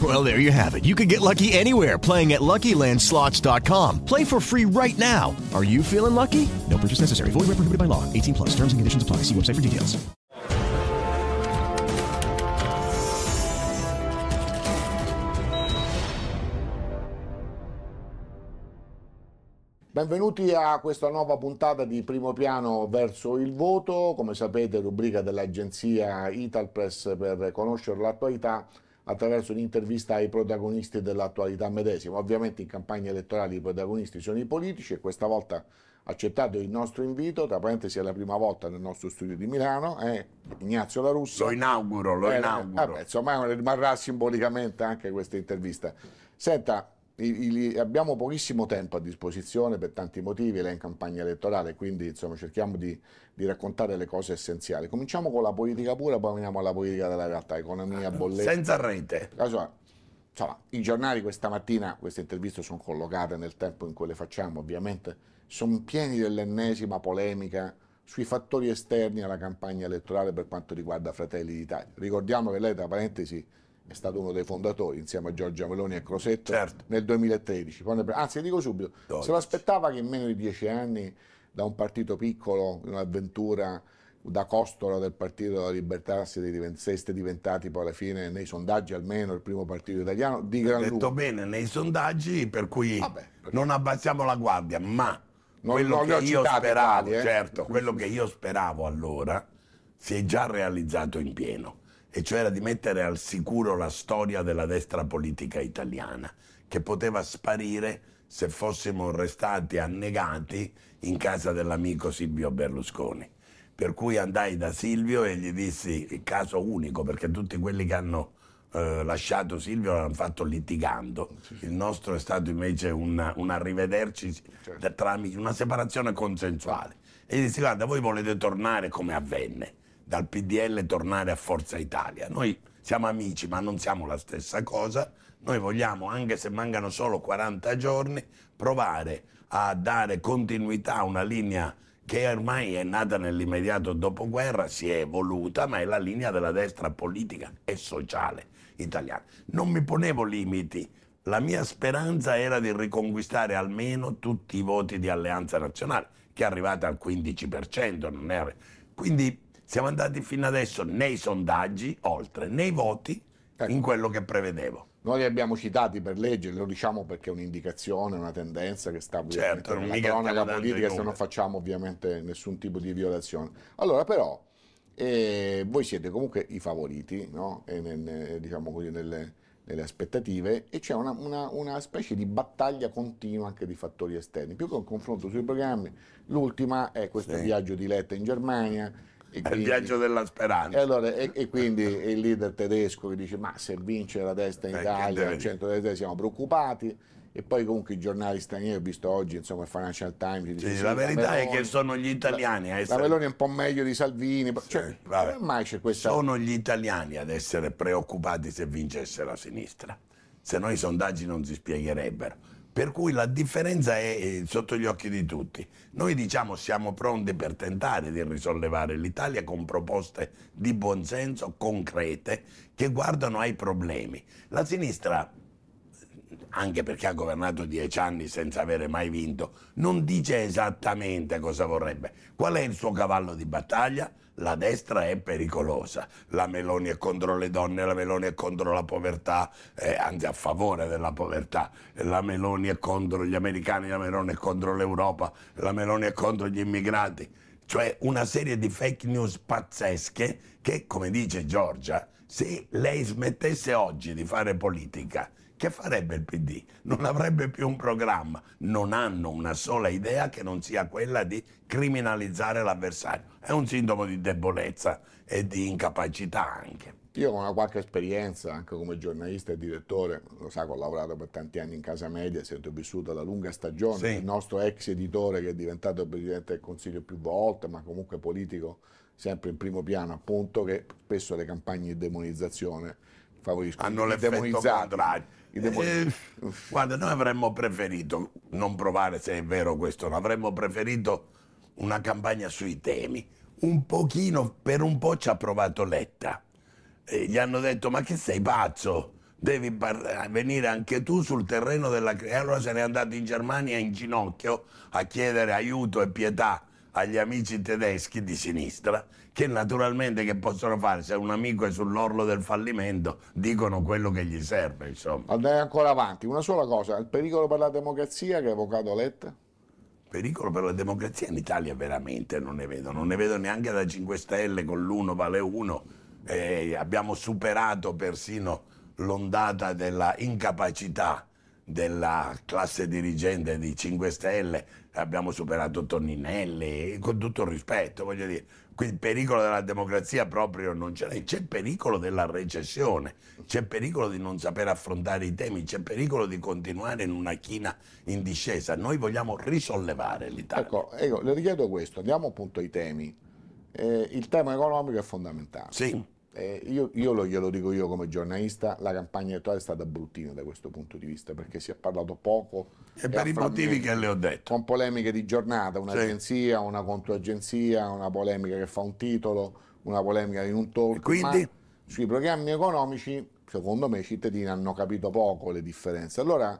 Well, there you have it. You can get lucky anywhere playing at LuckyLandSlots.com. Play for free right now. Are you feeling lucky? No purchase necessary. Void where prohibited by law. 18 plus. Terms and conditions apply. See website for details. Benvenuti a questa nuova puntata di Primo Piano verso il voto, come sapete rubrica dell'agenzia Italpress per conoscere l'attualità attraverso un'intervista ai protagonisti dell'attualità medesima. Ovviamente in campagna elettorale i protagonisti sono i politici e questa volta accettato il nostro invito, tra parentesi è la prima volta nel nostro studio di Milano, è Ignazio La Russa. Lo inauguro, lo Eh, inauguro. vabbè, insomma rimarrà simbolicamente anche questa intervista. Senta, abbiamo pochissimo tempo a disposizione per tanti motivi, lei è in campagna elettorale, quindi insomma cerchiamo di, di raccontare le cose essenziali. Cominciamo con la politica pura, poi veniamo alla politica della realtà, economia, bolletta. Senza rete. Insomma, insomma, i giornali questa mattina, queste interviste sono collocate nel tempo in cui le facciamo, ovviamente, sono pieni dell'ennesima polemica sui fattori esterni alla campagna elettorale per quanto riguarda Fratelli d'Italia. Ricordiamo che lei, tra parentesi, è stato uno dei fondatori insieme a Giorgia Meloni e Crosetto Certo. nel 2013. Poi ne pre- Anzi, dico subito, se 12. lo aspettava che in meno di dieci anni da un partito piccolo, in un'avventura da costolo del Partito della Libertà siete diven- siete diventati poi alla fine, nei sondaggi almeno, il primo partito italiano di gran detto lunga. bene nei sondaggi, per cui Vabbè, non abbassiamo la guardia, ma Non- quello non che io speravo, quali, eh. certo, quello che io speravo allora si è già realizzato in pieno, e cioè era di mettere al sicuro la storia della destra politica italiana, che poteva sparire se fossimo restati annegati in casa dell'amico Silvio Berlusconi. Per cui andai da Silvio e gli dissi, il caso unico, perché tutti quelli che hanno eh, lasciato Silvio l'hanno fatto litigando, il nostro è stato invece un, un arrivederci da- tramite una separazione consensuale. E gli dissi, guarda, voi volete tornare come avvenne, dal PDL tornare a Forza Italia. Noi siamo amici, ma non siamo la stessa cosa. Noi vogliamo, anche se mancano solo 40 giorni, provare a dare continuità a una linea che ormai è nata nell'immediato dopoguerra, si è evoluta, ma è la linea della destra politica e sociale italiana. Non mi ponevo limiti. La mia speranza era di riconquistare almeno tutti i voti di Alleanza Nazionale, che è arrivata al 15%. Non è... Quindi siamo andati fino adesso nei sondaggi, oltre, nei voti, Ecco. in quello che prevedevo. Noi li abbiamo citati per legge, lo diciamo perché è un'indicazione, una tendenza che sta Certo, nella cronaca politica se non facciamo ovviamente nessun tipo di violazione. Allora però, eh, voi siete comunque i favoriti, no? E nel- diciamo così, nelle, nelle aspettative e c'è una, una- una specie di battaglia continua anche di fattori esterni, più che un confronto sui programmi. L'ultima è questo Sì. viaggio di Letta in Germania. E È il quindi- viaggio della speranza. e, allora, e, e quindi il leader tedesco che dice ma se vince la destra in Eh, Italia, deve il centro-destra siamo preoccupati e poi comunque i giornali stranieri, ho visto oggi insomma il Financial Times dice, Sì, sì, la verità è Meloni- che sono gli italiani a la, essere... la Meloni è un po' meglio di Salvini cioè, vabbè. come mai c'è questa Sono gli italiani ad essere preoccupati se vincesse la sinistra, se no i sondaggi non si spiegherebbero. Per cui la differenza è eh, sotto gli occhi di tutti. Noi diciamo siamo pronti per tentare di risollevare l'Italia con proposte di buonsenso concrete che guardano ai problemi. La sinistra anche perché ha governato dieci anni senza avere mai vinto, non dice esattamente cosa vorrebbe. Qual è il suo cavallo di battaglia? La destra è pericolosa, la Meloni è contro le donne, la Meloni è contro la povertà, eh, anzi a favore della povertà, la Meloni è contro gli americani, la Meloni è contro l'Europa, la Meloni è contro gli immigrati. cioè una serie di fake news pazzesche che, come dice Giorgia, se lei smettesse oggi di fare politica, che farebbe il PD? Non avrebbe più un programma, non hanno una sola idea che non sia quella di criminalizzare l'avversario. È un sintomo di debolezza e di incapacità anche. Io con una qualche esperienza, anche come giornalista e direttore, lo sa che ho lavorato per tanti anni in casa media, ho vissuto la lunga stagione, Sì. il nostro ex editore che è diventato Presidente del Consiglio più volte, ma comunque politico sempre in primo piano, appunto, che spesso le campagne di demonizzazione favoriscono Hanno l'effetto contrario. Eh, guarda, noi avremmo preferito, non provare se è vero questo, avremmo preferito una campagna sui temi. Un pochino, per un po' ci ha provato Letta. E gli hanno detto, ma che sei pazzo? Devi venire anche tu sul terreno della... cre-". E allora se n'è andato in Germania in ginocchio a chiedere aiuto e pietà agli amici tedeschi di sinistra, che naturalmente che possono fare se un amico è sull'orlo del fallimento, dicono quello che gli serve, insomma. Andrei ancora avanti, una sola cosa, il pericolo per la democrazia che ha evocato Letta? Pericolo per la democrazia in Italia veramente non ne vedo, non ne vedo neanche da 5 Stelle con l'uno vale uno. Eh, abbiamo superato persino l'ondata della incapacità della classe dirigente di 5 Stelle, abbiamo superato Toninelli, con tutto il rispetto, voglio dire, qui il pericolo della democrazia proprio non ce n'è, c'è il pericolo della recessione, c'è il pericolo di non saper affrontare i temi, c'è il pericolo di continuare in una china in discesa. Noi vogliamo risollevare l'Italia. Ecco, ecco, le richiedo questo, andiamo appunto ai temi. Eh, il tema economico è fondamentale. Sì, Eh, io io lo, glielo dico io come giornalista, la campagna elettorale è stata bruttina da questo punto di vista perché si è parlato poco e per i motivi che le ho detto. con polemiche di giornata, un'agenzia, una controagenzia, una polemica che fa un titolo, una polemica in un talk. E quindi? ma sui programmi economici, secondo me, i cittadini hanno capito poco le differenze. Allora,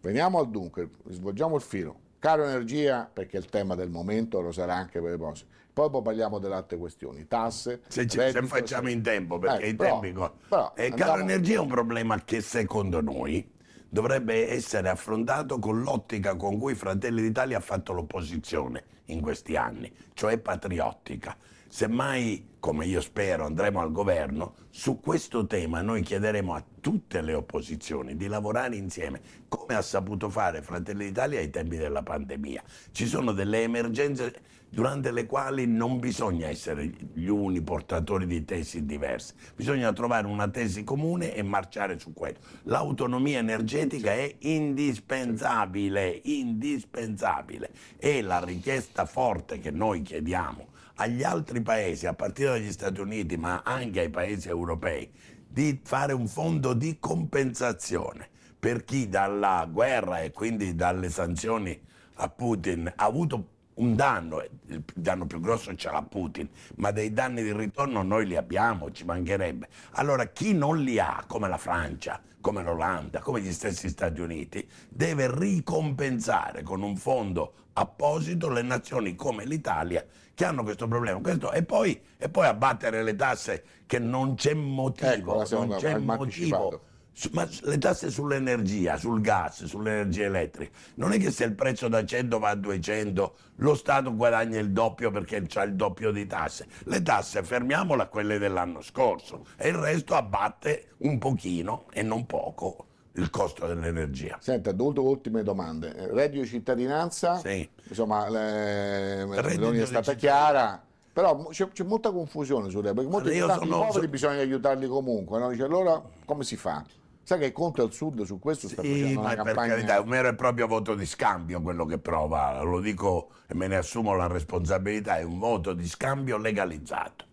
veniamo al dunque, svolgiamo il filo. Caro energia, perché è il tema del momento, lo sarà anche per le prossime. Poi, poi parliamo delle altre questioni, tasse. Se, ci, se reddito, facciamo in tempo, perché Eh, i però- tempi... però e caro andiamo- energia è un problema che secondo noi dovrebbe essere affrontato con l'ottica con cui Fratelli d'Italia ha fatto l'opposizione in questi anni, cioè patriottica. Semmai, come io spero, andremo al governo, su questo tema noi chiederemo a tutte le opposizioni di lavorare insieme, come ha saputo fare Fratelli d'Italia ai tempi della pandemia. Ci sono delle emergenze durante le quali non bisogna essere gli uni portatori di tesi diverse, bisogna trovare una tesi comune e marciare su quello. L'autonomia energetica è indispensabile, indispensabile. E la richiesta forte che noi chiediamo agli altri paesi, a partire dagli Stati Uniti, ma anche ai paesi europei, di fare un fondo di compensazione per chi dalla guerra e quindi dalle sanzioni a Putin ha avuto un danno, il danno più grosso ce l'ha Putin, ma dei danni di ritorno noi li abbiamo, ci mancherebbe. Allora chi non li ha, come la Francia, come l'Olanda, come gli stessi Stati Uniti, deve ricompensare con un fondo apposito le nazioni come l'Italia che hanno questo problema. Questo- e, poi, e poi abbattere le tasse che non c'è motivo, Ecco, non c'è motivo. Su- Ma le tasse sull'energia, sul gas, sull'energia elettrica, non è che se il prezzo da 100 va a 200 lo Stato guadagna il doppio perché c'ha il doppio di tasse. Le tasse fermiamole a quelle dell'anno scorso e il resto abbatte un pochino e non poco il costo dell'energia. Senta, due ultime domande. Reddito di cittadinanza, Sì. insomma, le, Meloni è stata chiara, però c'è, molta confusione sul reddito, perché molti Io dicono, "Tanto sono- i poveri so- bisogna aiutarli comunque, no? Dice, allora come si fa? Sai che il conto al sud su questo sta Sì, facendo ma una per campagna... carità è un vero e proprio voto di scambio quello che prova, lo dico e me ne assumo la responsabilità, è un voto di scambio legalizzato,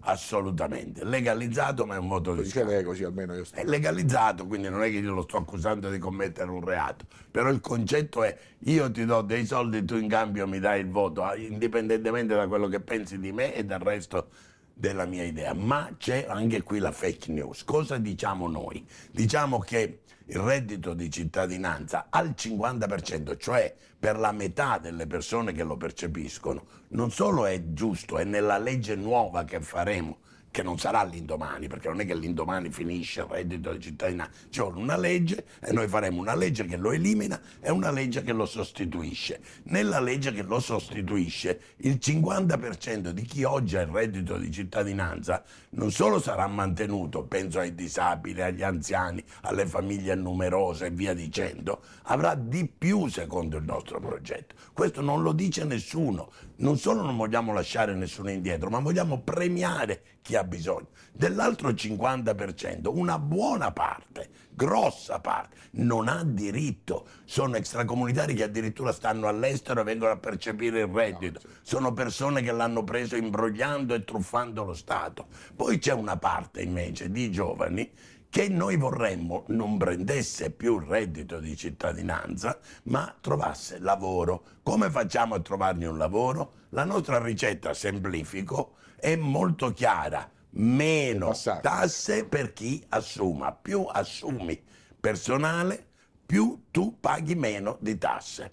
assolutamente, legalizzato ma è un voto di scambio. così almeno io sto... È legalizzato, quindi non è che io lo sto accusando di commettere un reato, però il concetto è io ti do dei soldi, tu in cambio mi dai il voto, ah, indipendentemente da quello che pensi di me e dal resto della mia idea. Ma c'è anche qui la fake news. Cosa diciamo noi? Diciamo che il reddito di cittadinanza al 50%, cioè per la metà delle persone che lo percepiscono, non solo è giusto, è nella legge nuova che faremo che non sarà l'indomani, perché non è che l'indomani finisce il reddito di cittadinanza, ci vuole una legge e noi faremo una legge che lo elimina e una legge che lo sostituisce. Nella legge che lo sostituisce, il 50% di chi oggi ha il reddito di cittadinanza non solo sarà mantenuto, penso ai disabili, agli anziani, alle famiglie numerose e via dicendo, avrà di più secondo il nostro progetto. Questo non lo dice nessuno. Non solo non vogliamo lasciare nessuno indietro, ma vogliamo premiare chi ha bisogno. Dell'altro 50%, una buona parte, grossa parte, non ha diritto. Sono extracomunitari che addirittura stanno all'estero e vengono a percepire il reddito. Sono persone che l'hanno preso imbrogliando e truffando lo Stato. Poi c'è una parte invece di giovani che noi vorremmo non prendesse più il reddito di cittadinanza, ma trovasse lavoro. Come facciamo a trovargli un lavoro? La nostra ricetta, semplifico, è molto chiara. Meno tasse per chi assuma. Più assumi personale, più tu paghi meno di tasse.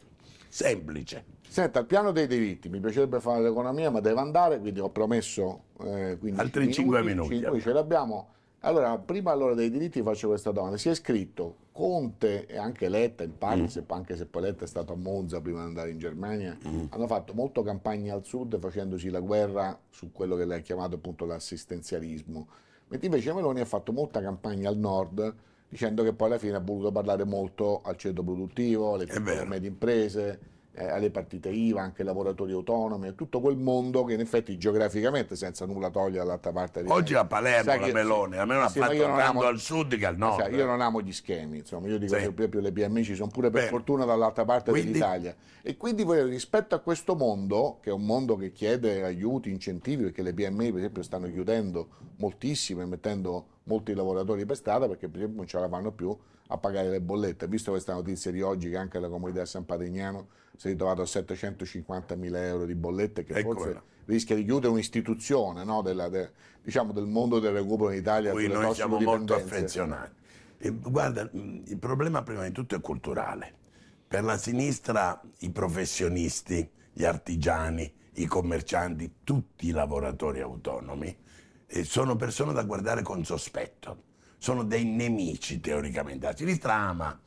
Semplice. Senta, il piano dei diritti, mi piacerebbe fare l'economia, ma deve andare, quindi ho promesso eh, 15 Altri cinque minuti. Noi ce l'abbiamo. Allora, prima allora dei diritti faccio questa domanda. Si è scritto Conte e anche Letta, in parte, Mm. se- anche se poi Letta è stato a Monza prima di andare in Germania, Mm. hanno fatto molto campagna al sud facendosi la guerra su quello che lei ha chiamato appunto l'assistenzialismo. Mentre invece Meloni ha fatto molta campagna al nord dicendo che poi alla fine ha voluto parlare molto al ceto produttivo, alle piccole e medie imprese, eh, alle partite IVA, anche ai lavoratori autonomi, a tutto quel mondo che in effetti geograficamente, senza nulla togliere dall'altra parte di Oggi a Palermo Sai la che- Meloni, almeno ha sì, ma fatto tanto al sud che al nord. Cioè, io non amo gli schemi, insomma, io dico Sì. che proprio le PMI ci sono pure per Bene. fortuna dall'altra parte Quindi- dell'Italia. E quindi rispetto a questo mondo, che è un mondo che chiede aiuti, incentivi, perché le PMI per esempio stanno chiudendo moltissime, mettendo molti lavoratori per strada perché per esempio non ce la fanno più a pagare le bollette. Visto questa notizia di oggi che anche la comunità di San Patrignano si è ritrovato a 750 mila euro di bollette che Ecco forse là. rischia di chiudere un'istituzione no, della- de- diciamo, del mondo del recupero in Italia sulle noi siamo molto affezionati. E guarda, il problema prima di tutto è culturale. Per la sinistra i professionisti, gli artigiani, i commercianti, tutti i lavoratori autonomi eh, sono persone da guardare con sospetto, sono dei nemici teoricamente. La sinistra ama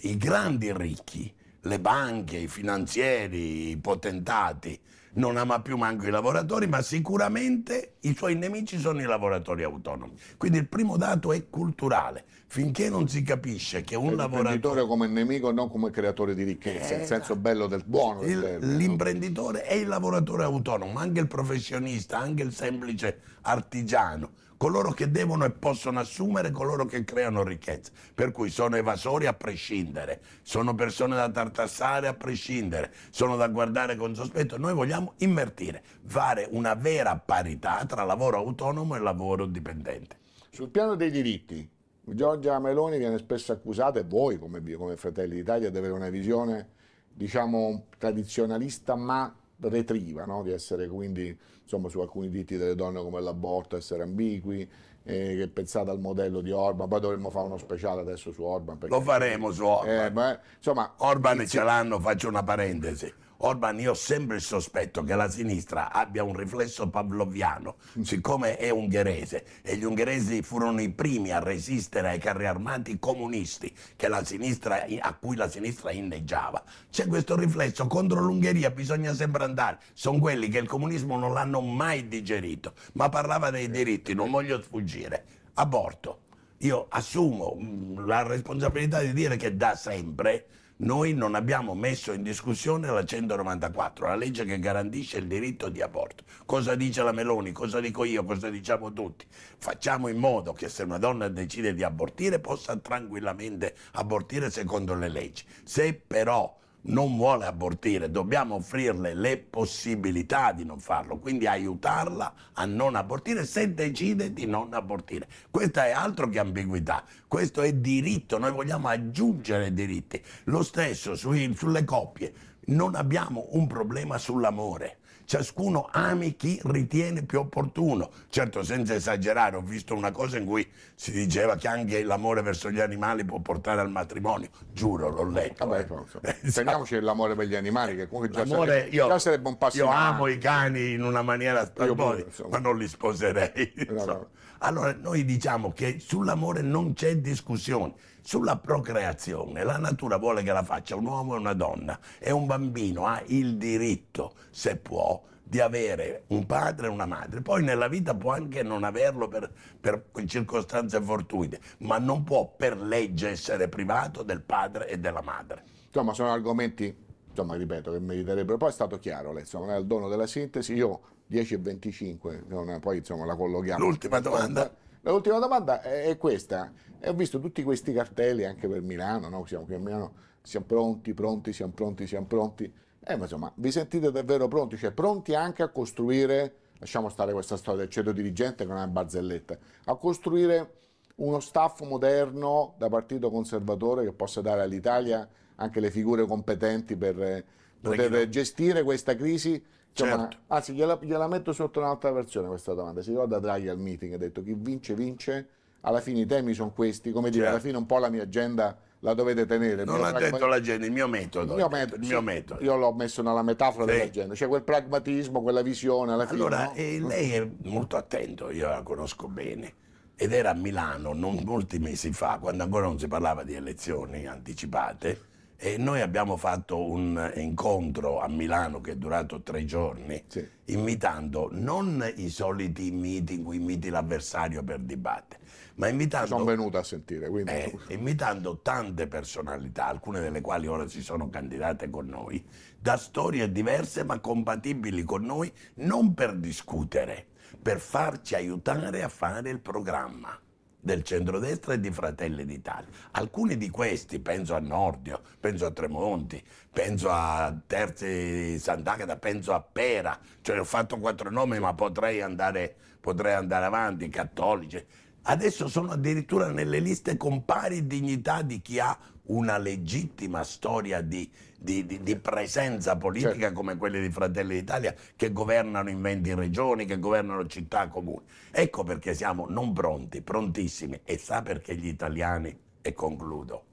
i grandi ricchi, le banche, i finanzieri, i potentati, non ama più manco i lavoratori, ma sicuramente i suoi nemici sono i lavoratori autonomi. Quindi il primo dato è culturale. Finché non si capisce che un lavoratore... come nemico, non come creatore di ricchezza, Eh, nel senso bello del buono. del Il- no? l'imprenditore è il lavoratore autonomo, anche il professionista, anche il semplice artigiano, coloro che devono e possono assumere, coloro che creano ricchezza. Per cui sono evasori a prescindere, sono persone da tartassare a prescindere, sono da guardare con sospetto. Noi vogliamo invertire, fare una vera parità tra lavoro autonomo e lavoro dipendente. Sul piano dei diritti, Giorgia Meloni viene spesso accusata, e voi come, come Fratelli d'Italia, di avere una visione, diciamo, tradizionalista ma retriva, no? di essere quindi, insomma, su alcuni diritti delle donne come l'aborto, essere ambigui, eh, che pensate al modello di Orban, poi dovremmo fare uno speciale adesso su Orban. perché- Lo faremo su Orban. Eh, ma, insomma, Orban inizia- ce l'hanno, faccio una parentesi. Orban, io ho sempre il sospetto che la sinistra abbia un riflesso pavloviano, siccome è ungherese e gli ungheresi furono i primi a resistere ai carri armati comunisti che la sinistra- a cui la sinistra inneggiava. C'è questo riflesso contro l'Ungheria, bisogna sempre andare. Sono quelli che il comunismo non l'hanno mai digerito, ma parlava dei diritti, non voglio sfuggire. Aborto. Io assumo mh, la responsabilità di dire che da sempre noi non abbiamo messo in discussione la 194, la legge che garantisce il diritto di aborto. Cosa dice la Meloni? Cosa dico io? Cosa diciamo tutti? Facciamo in modo che se una donna decide di abortire possa tranquillamente abortire secondo le leggi. Se però non vuole abortire, dobbiamo offrirle le possibilità di non farlo, quindi aiutarla a non abortire se decide di non abortire. Questa è altro che ambiguità, questo è diritto, noi vogliamo aggiungere diritti. Lo stesso sui- sulle coppie, non abbiamo un problema sull'amore. Ciascuno ami chi ritiene più opportuno. Certo, senza esagerare, ho visto una cosa in cui si diceva che anche l'amore verso gli animali può portare al matrimonio. Giuro, l'ho letto. Vabbè, eh. insomma, teniamoci l'amore per gli animali, che comunque già, sarebbe, io, già sarebbe un passo io amo i cani in una maniera insomma. ma non li sposerei. insomma. no. Allora, noi diciamo che sull'amore non c'è discussione. Sulla procreazione, la natura vuole che la faccia un uomo e una donna e un bambino ha il diritto, se può, di avere un padre e una madre. Poi nella vita può anche non averlo per, per circostanze fortuite, ma non può per legge essere privato del padre e della madre. Insomma, sono argomenti, insomma, ripeto, che meriterebbero. Poi è stato chiaro, lei, insomma, è il dono della sintesi. Io 10 e 25, non- poi insomma la collochiamo. L'ultima domanda. L'ultima domanda è è questa. E ho visto tutti questi cartelli anche per Milano, no? Siamo qui a Milano, siamo pronti, pronti, siamo pronti, siamo pronti. Eh, ma insomma, vi sentite davvero pronti? Cioè, pronti anche a costruire, lasciamo stare questa storia del ceto dirigente che non è una barzelletta, a costruire uno staff moderno da partito conservatore che possa dare all'Italia anche le figure competenti per eh, poter Perché gestire questa crisi. Certo. Anzi, gliela, gliela metto sotto un'altra versione questa domanda. Si ricorda Draghi al meeting, ha detto chi vince vince, alla fine i temi sono questi, come dire, Certo. alla fine un po' la mia agenda la dovete tenere. Non ha pragma- detto la gente, il mio metodo. il mio metodo, il mio metodo. Io l'ho messo nella metafora Sì. dell'agenda, cioè quel pragmatismo, quella visione alla fine. Allora, no? eh, lei è molto attento, io la conosco bene, ed era a Milano non molti mesi fa, quando ancora non si parlava di elezioni anticipate, e noi abbiamo fatto un incontro a Milano che è durato tre giorni, Sì. invitando non i soliti inviti in cui inviti l'avversario per dibattere, ma invitando... sono venuto a sentire, quindi Eh, invitando tante personalità, alcune delle quali ora si sono candidate con noi, da storie diverse ma compatibili con noi, non per discutere, per farci aiutare a fare il programma del centrodestra e di Fratelli d'Italia. Alcuni di questi, penso a Nordio, penso a Tremonti, penso a Terzi Sant'Agata, penso a Pera, cioè ho fatto quattro nomi ma potrei andare, potrei andare avanti, cattolici. Adesso sono addirittura nelle liste con pari dignità di chi ha una legittima storia di, di- di- di presenza politica Certo. come quelle di Fratelli d'Italia che governano in 20 regioni, che governano città comuni. Ecco perché siamo non pronti, prontissimi e sa perché gli italiani, e concludo,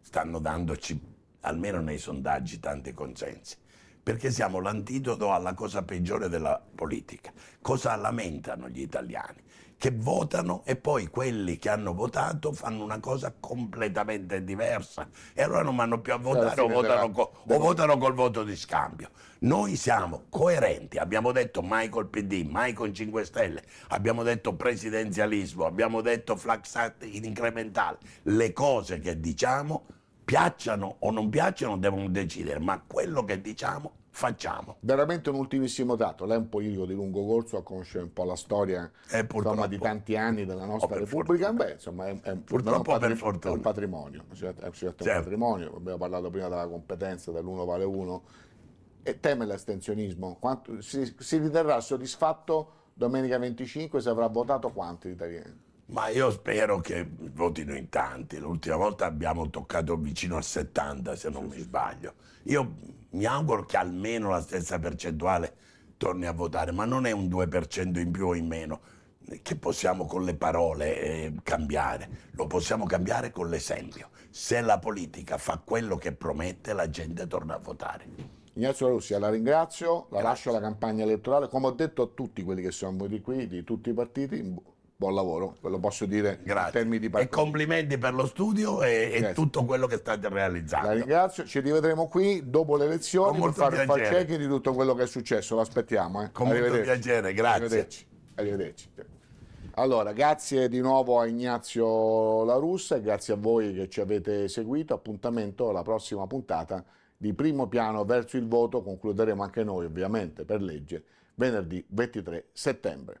stanno dandoci, almeno nei sondaggi, tanti consensi. Perché siamo l'antidoto alla cosa peggiore della politica. Cosa lamentano gli italiani? Che votano e poi quelli che hanno votato fanno una cosa completamente diversa e allora non vanno più a votare o votano, della- co- o votano col voto di scambio. Noi siamo coerenti, abbiamo detto mai col PD, mai con 5 Stelle, abbiamo detto presidenzialismo, abbiamo detto flax act incrementale. Le cose che diciamo, piacciono o non piacciono, devono decidere, ma quello che diciamo facciamo. veramente un ultimissimo dato. Lei è un politico di lungo corso, a conoscere un po' la storia Eh, insomma, di tanti anni della nostra per Repubblica. Beh, insomma, è, è, Purtroppo un per patri- fortuna. è un patrimonio, è un certo- un certo Certo. patrimonio. Abbiamo parlato prima della competenza dell'uno vale uno. E teme l'astensionismo. Quanto- si, si riterrà soddisfatto domenica 25 se avrà votato quanti italiani? Ma io spero che votino in tanti. L'ultima volta abbiamo toccato vicino a 70, se non mi sbaglio. Io mi auguro che almeno la stessa percentuale torni a votare, ma non è un 2% in più o in meno che possiamo con le parole eh, cambiare, lo possiamo cambiare con l'esempio. Se la politica fa quello che promette, la gente torna a votare. Ignazio La Russia, la ringrazio, la lascio alla campagna elettorale. Come ho detto a tutti quelli che sono venuti qui, di tutti i partiti, buon lavoro, ve lo posso dire in Grazie. termini di E partito. complimenti per lo studio e, e tutto quello che state La realizzando. ringrazio, ci rivedremo qui dopo le elezioni per fare il piacere. fact-checking di tutto quello che è successo. L'aspettiamo. Eh. Con molto piacere, grazie. Arrivederci. Arrivederci. Allora, grazie di nuovo a Ignazio La Russa e grazie a voi che ci avete seguito. Appuntamento alla prossima puntata di Primo Piano verso il voto. Concluderemo anche noi, ovviamente, per legge, venerdì 23 settembre.